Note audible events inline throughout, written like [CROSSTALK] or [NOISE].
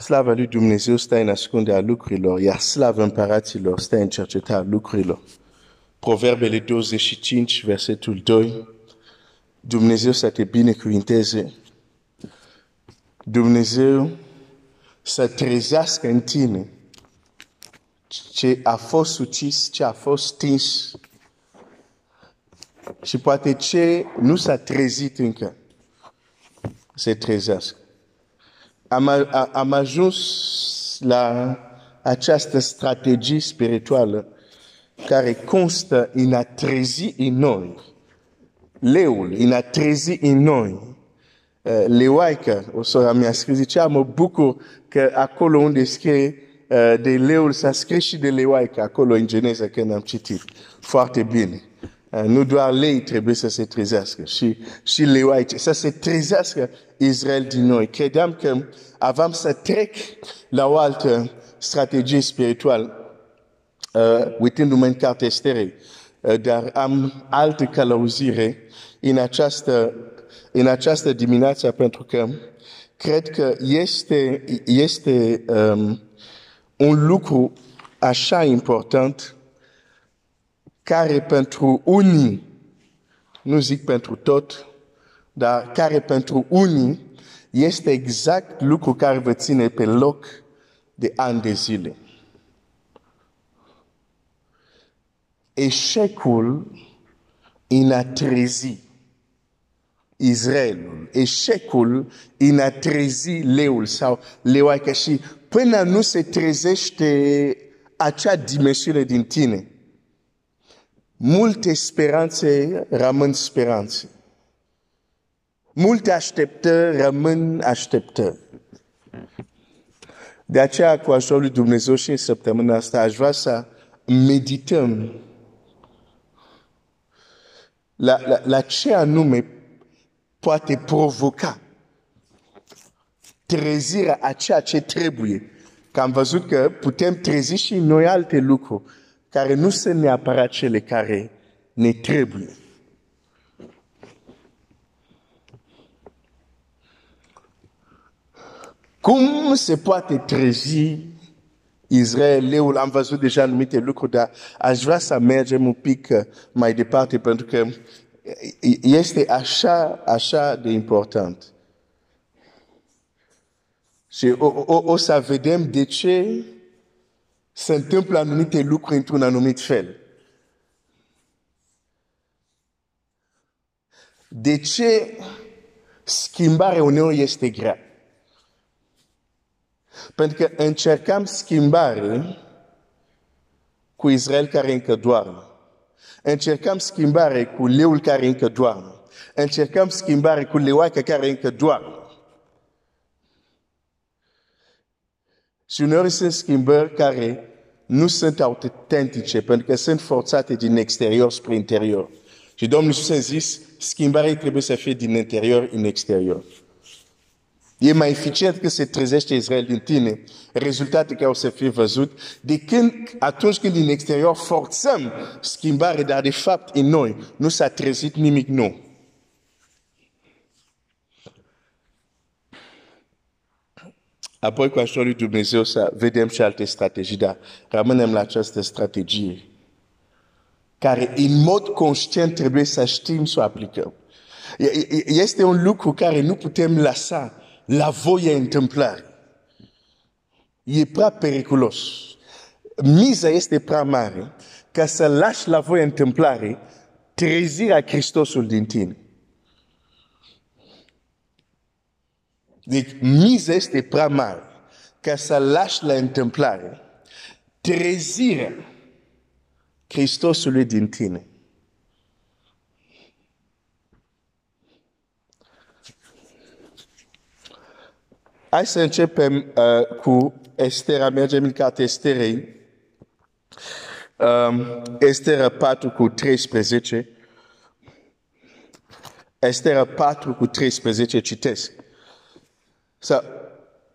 Slava lui Dumnezeu stă în ascunderea lucrurilor, iar slava împăraților stă în cercetarea lucrurilor. Proverbele 25, versetul 2. Dumnezeu să te binecuvinteze. Dumnezeu să trezească în tine ce a fost ucis, ce a fost stins și poate ce nu s-a trezit încă se trezească. Am, am ajuns la această strategie spirituală care constă în a trezi în noi leul, în a trezi în noi uh, leoaica. O sora mi-a scris, zicea, mă bucur că acolo unde scrie uh, de leul s-a scris și de leoaica, acolo în Geneza când am citit. Foarte bine. Uh, nu doar lei trebuie să se trezească, și, și leoaice, să se trezească Israel din noi. Credeam că aveam să trec la o altă strategie spirituală, uh, uitându-mă în cartea Esterei, uh, dar am altă călăuzire în această, în această dimineață pentru că cred că este, este um, un lucru așa important care pentru unii, nu zic pentru tot, dar care pentru unii este exact lucru care vă ține pe loc de ani de zile. Eșecul în a trezi Israelul, eșecul în a trezi leul sau leoaica și până nu se trezește acea dimensiune din tine, multe speranțe rămân speranțe. Multe așteptări rămân așteptări. De aceea, cu ajutorul lui Dumnezeu și în săptămâna asta, aș vrea să medităm la, la, la ce anume poate provoca trezirea a ceea ce trebuie. Că am văzut că putem trezi și noi alte lucruri care nu sunt neapărat cele care ne trebuie. Cum se poate trezi Israeleul? Am văzut deja anumite lucruri, dar aș vrea să mergem un pic uh, mai departe, pentru că este așa, așa de important. Și o, o, o să vedem de ce se întâmplă anumite lucruri într-un anumit fel. De ce schimbarea uneori este grea? Pentru că încercam schimbare cu Israel care încă doarme. Încercăm schimbare cu leul care încă doarme. Încercăm schimbare cu leoaica care încă doarme. Și uneori sunt schimbări care nu sunt autentice, pentru că sunt forțate din exterior spre interior. Și Domnul Iisus a zis, schimbarea trebuie să fie din interior în exterior. E mai eficient că se trezește Israel din tine, rezultate care o să fie văzut, de când, atunci când din exterior forțăm schimbare, dar de fapt în noi nu s-a trezit nimic nou. Apoi cu ajutorul lui Dumnezeu să vedem și alte strategii, dar rămânem la această strategie care în mod conștient trebuie să știm să o aplicăm. Este un lucru care nu putem lăsa la voie întâmplare. E prea periculos. Miza este prea mare ca să lași la voie întâmplare trezirea Hristosul din tine. Deci miza este prea mare ca să lași la întâmplare trezirea Hristosului din tine. Hai să începem uh, cu Estera, mergem în cartea Esterei. Um, Estera 4 cu 13. Estera 4 cu 13 citesc. Să,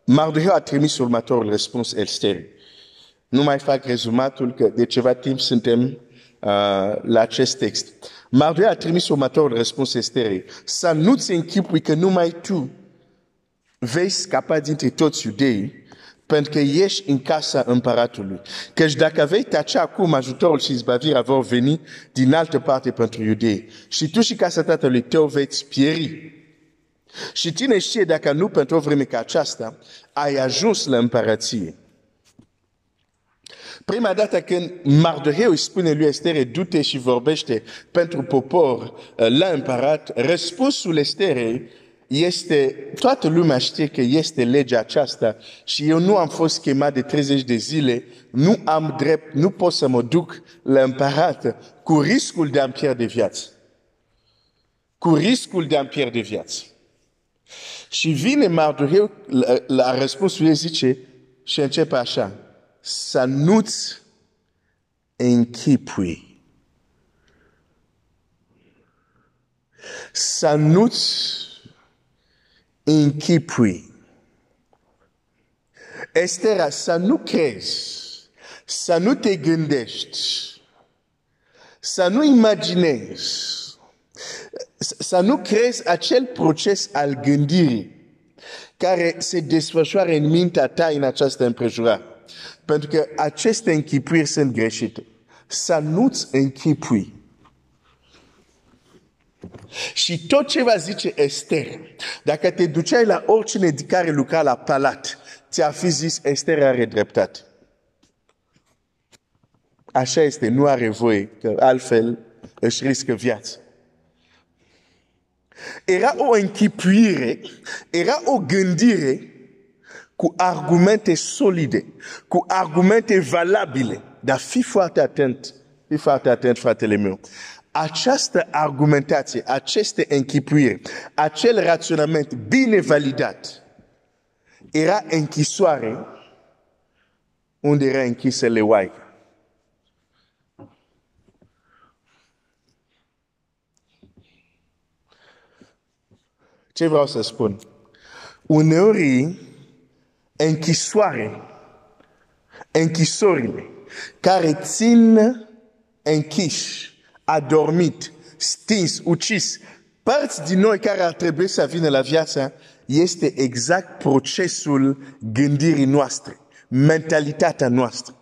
Mardoheu a trimis următorul răspuns Esterei. Nu mai fac rezumatul că de ceva timp suntem uh, la acest text. Mardoheu a trimis următorul răspuns Esterei. Să nu-ți închipui că numai tu vei scapa dintre toți iudeii, pentru că ești în casa împăratului. Căci dacă vei tace acum, ajutorul și izbavirea vor veni din altă parte pentru iudei. Și tu și casa tatălui tău veți pieri. Și cine știe dacă nu pentru o vreme ca aceasta ai ajuns la împărăție. Prima dată când Mardoheu îi spune lui Estere, du-te și vorbește pentru popor uh, la împărat, răspunsul Estere este, toată lumea știe că este legea aceasta și eu nu am fost chemat de 30 de zile, nu am drept, nu pot să mă duc la împărat cu riscul de a-mi pierde viață. Cu riscul de a-mi pierde viață. Și vine Mardoheu la, la răspunsul ei zice și începe așa, să nu-ți închipui. Să nu-ți închipui. Estera, să nu crezi, să nu te gândești, să nu imaginezi, să nu crezi acel proces al gândirii care se desfășoară în mintea ta în această împrejurare. Pentru că aceste închipuiri sunt greșite. Să nu-ți închipui și tot ce va zice Esther, dacă te duceai la oricine care lucra la palat, ți-a fi zis, Esther are dreptate. Așa este, nu are voie, că altfel își riscă viața. Era o închipuire, era o gândire cu argumente solide, cu argumente valabile. Dar fi foarte atent, fi foarte atent, fratele meu această argumentație, aceste închipuiri, acel raționament bine validat, era închisoare unde era închisă leoai. Ce vreau să spun? Uneori, închisoare, închisorile care țin închiși adormit, stins, ucis, părți din noi care ar trebui să vină la viață, este exact procesul gândirii noastre, mentalitatea noastră.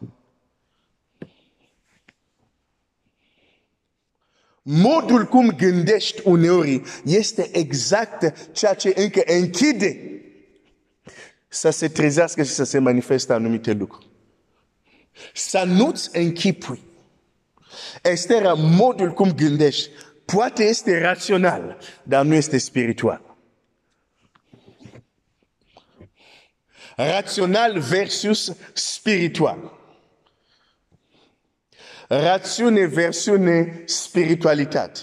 Modul cum gândești uneori este exact ceea ce încă închide să se trezească și să se manifeste anumite lucruri. Să nu-ți închipui Estera, modul cum gândești, poate este rațional, dar nu este spiritual. Rațional versus spiritual. Rațiune versiune spiritualitate.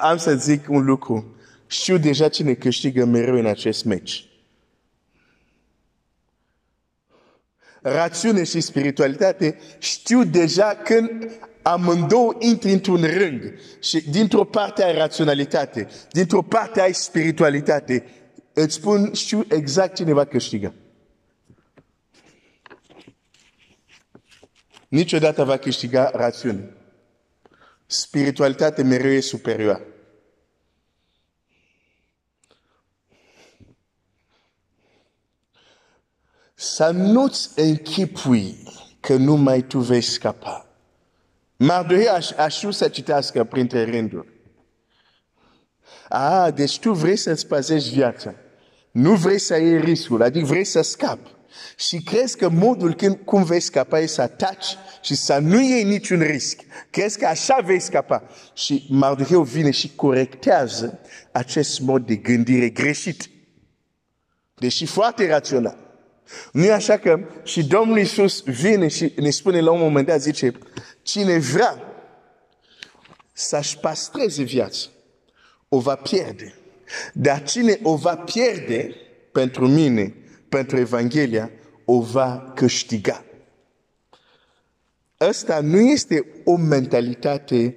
Am să zic un lucru. Știu deja cine câștigă mereu în acest meci. rațiune și spiritualitate, știu deja când amândouă intri într-un rând și dintr-o parte ai raționalitate, dintr-o parte ai spiritualitate, îți spun, știu exact cine va câștiga. Niciodată va câștiga rațiune. Spiritualitate mereu e superioară. să nu-ți închipui că numai tu vei scapa. Mardohei a, a știut să citească printre rânduri. Ah, deci tu vrei să-ți păzești viața. Nu vrei să iei riscul, adică vrei să scapi. Și crezi că modul când, cum vei scapa e să taci și să nu iei niciun risc. Crezi că așa vei scapa. Și Mardoheu vine și corectează acest mod de gândire greșit. Deși foarte rațional. Nu e așa că și Domnul Iisus vine și ne spune la un moment dat, zice, cine vrea să-și pastreze viața, o va pierde. Dar cine o va pierde pentru mine, pentru Evanghelia, o va câștiga. Asta nu este o mentalitate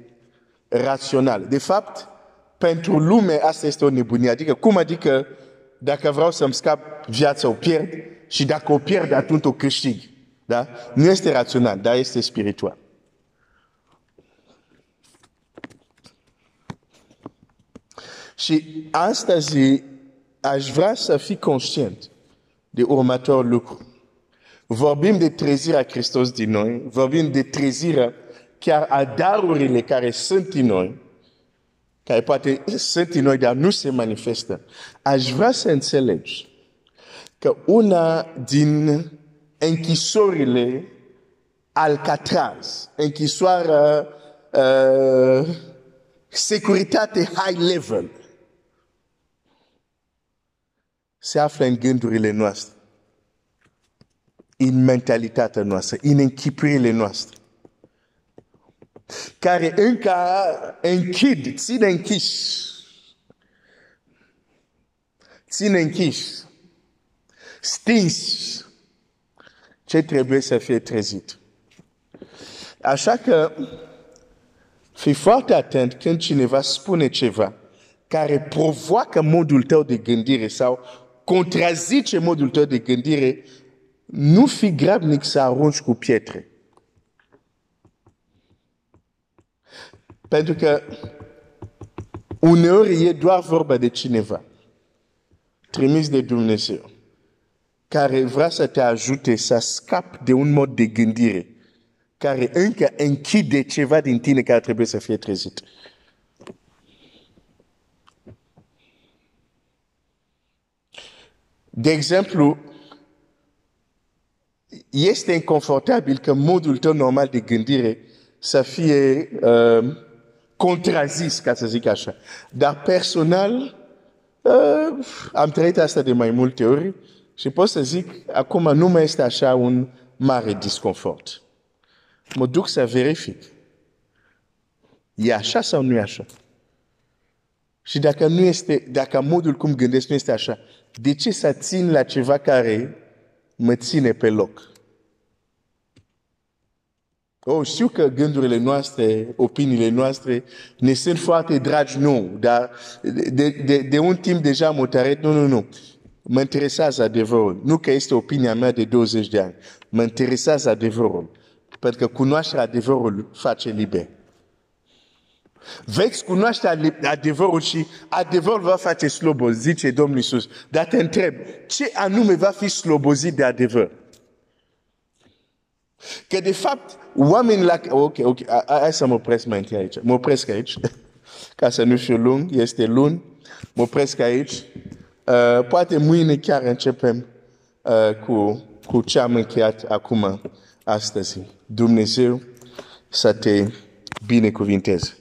rațională. De fapt, pentru lume asta este o nebunie. Adică, cum adică dacă vreau să-mi scap viața, o pierd? și dacă o pierde, atunci o câștig. Da? Nu este rațional, dar este spiritual. Și astăzi aș vrea să fii conștient de următorul lucru. Vorbim de trezirea Hristos din noi, vorbim de trezirea chiar a darurile care sunt în noi, care poate sunt în noi, dar nu se manifestă. Aș vrea să înțelegi că una din închisorile Alcatraz, închisoarea uh, securitate high level, se află în gândurile noastre, în mentalitatea noastră, în închipurile noastre, care încă închid, ține închis, ține închis, stins. Ce trebuie să fie trezit. Așa că fii foarte atent când cineva spune ceva care provoacă modul tău de gândire sau contrazice modul tău de gândire, nu fi grabnic să arunci cu pietre. Pentru că uneori e doar vorba de cineva trimis de Dumnezeu care vrea să te ajute să scapi de un mod de gândire care încă închide ceva din tine care trebuie să fie trezit. De exemplu, este inconfortabil că modul tău normal de gândire să fie uh, contrazis, ca să zic așa. Dar personal, uh, am trăit asta de mai multe ori și pot să zic, acum nu mai este așa un mare disconfort. Mă duc să verific. E așa sau nu e așa? Și dacă nu este, dacă modul cum gândesc nu este așa, de ce să țin la ceva care mă ține pe loc? Oh, știu că gândurile noastre, opiniile noastre ne sunt foarte dragi nou, dar de, de, de un timp deja am hotărât, nu, nu, nu. Mă interesează adevărul. Nu că este opinia mea de 20 de ani. Mă interesează adevărul. Pentru că cunoașterea adevărului face liber. Veți cunoaște adevărul și adevărul va face slobos, zice Domnul Iisus. Dar te întreb, ce anume va fi slobozit de adevăr? Că de fapt, oamenii la... Ok, ok, hai să mă opresc mai întâi aici. Mă opresc aici, [LAUGHS] ca să nu fiu lung, este luni. Mă opresc aici. Uh, poate mâine chiar începem uh, cu, cu ce am încheiat acum, astăzi. Dumnezeu să te binecuvinteze.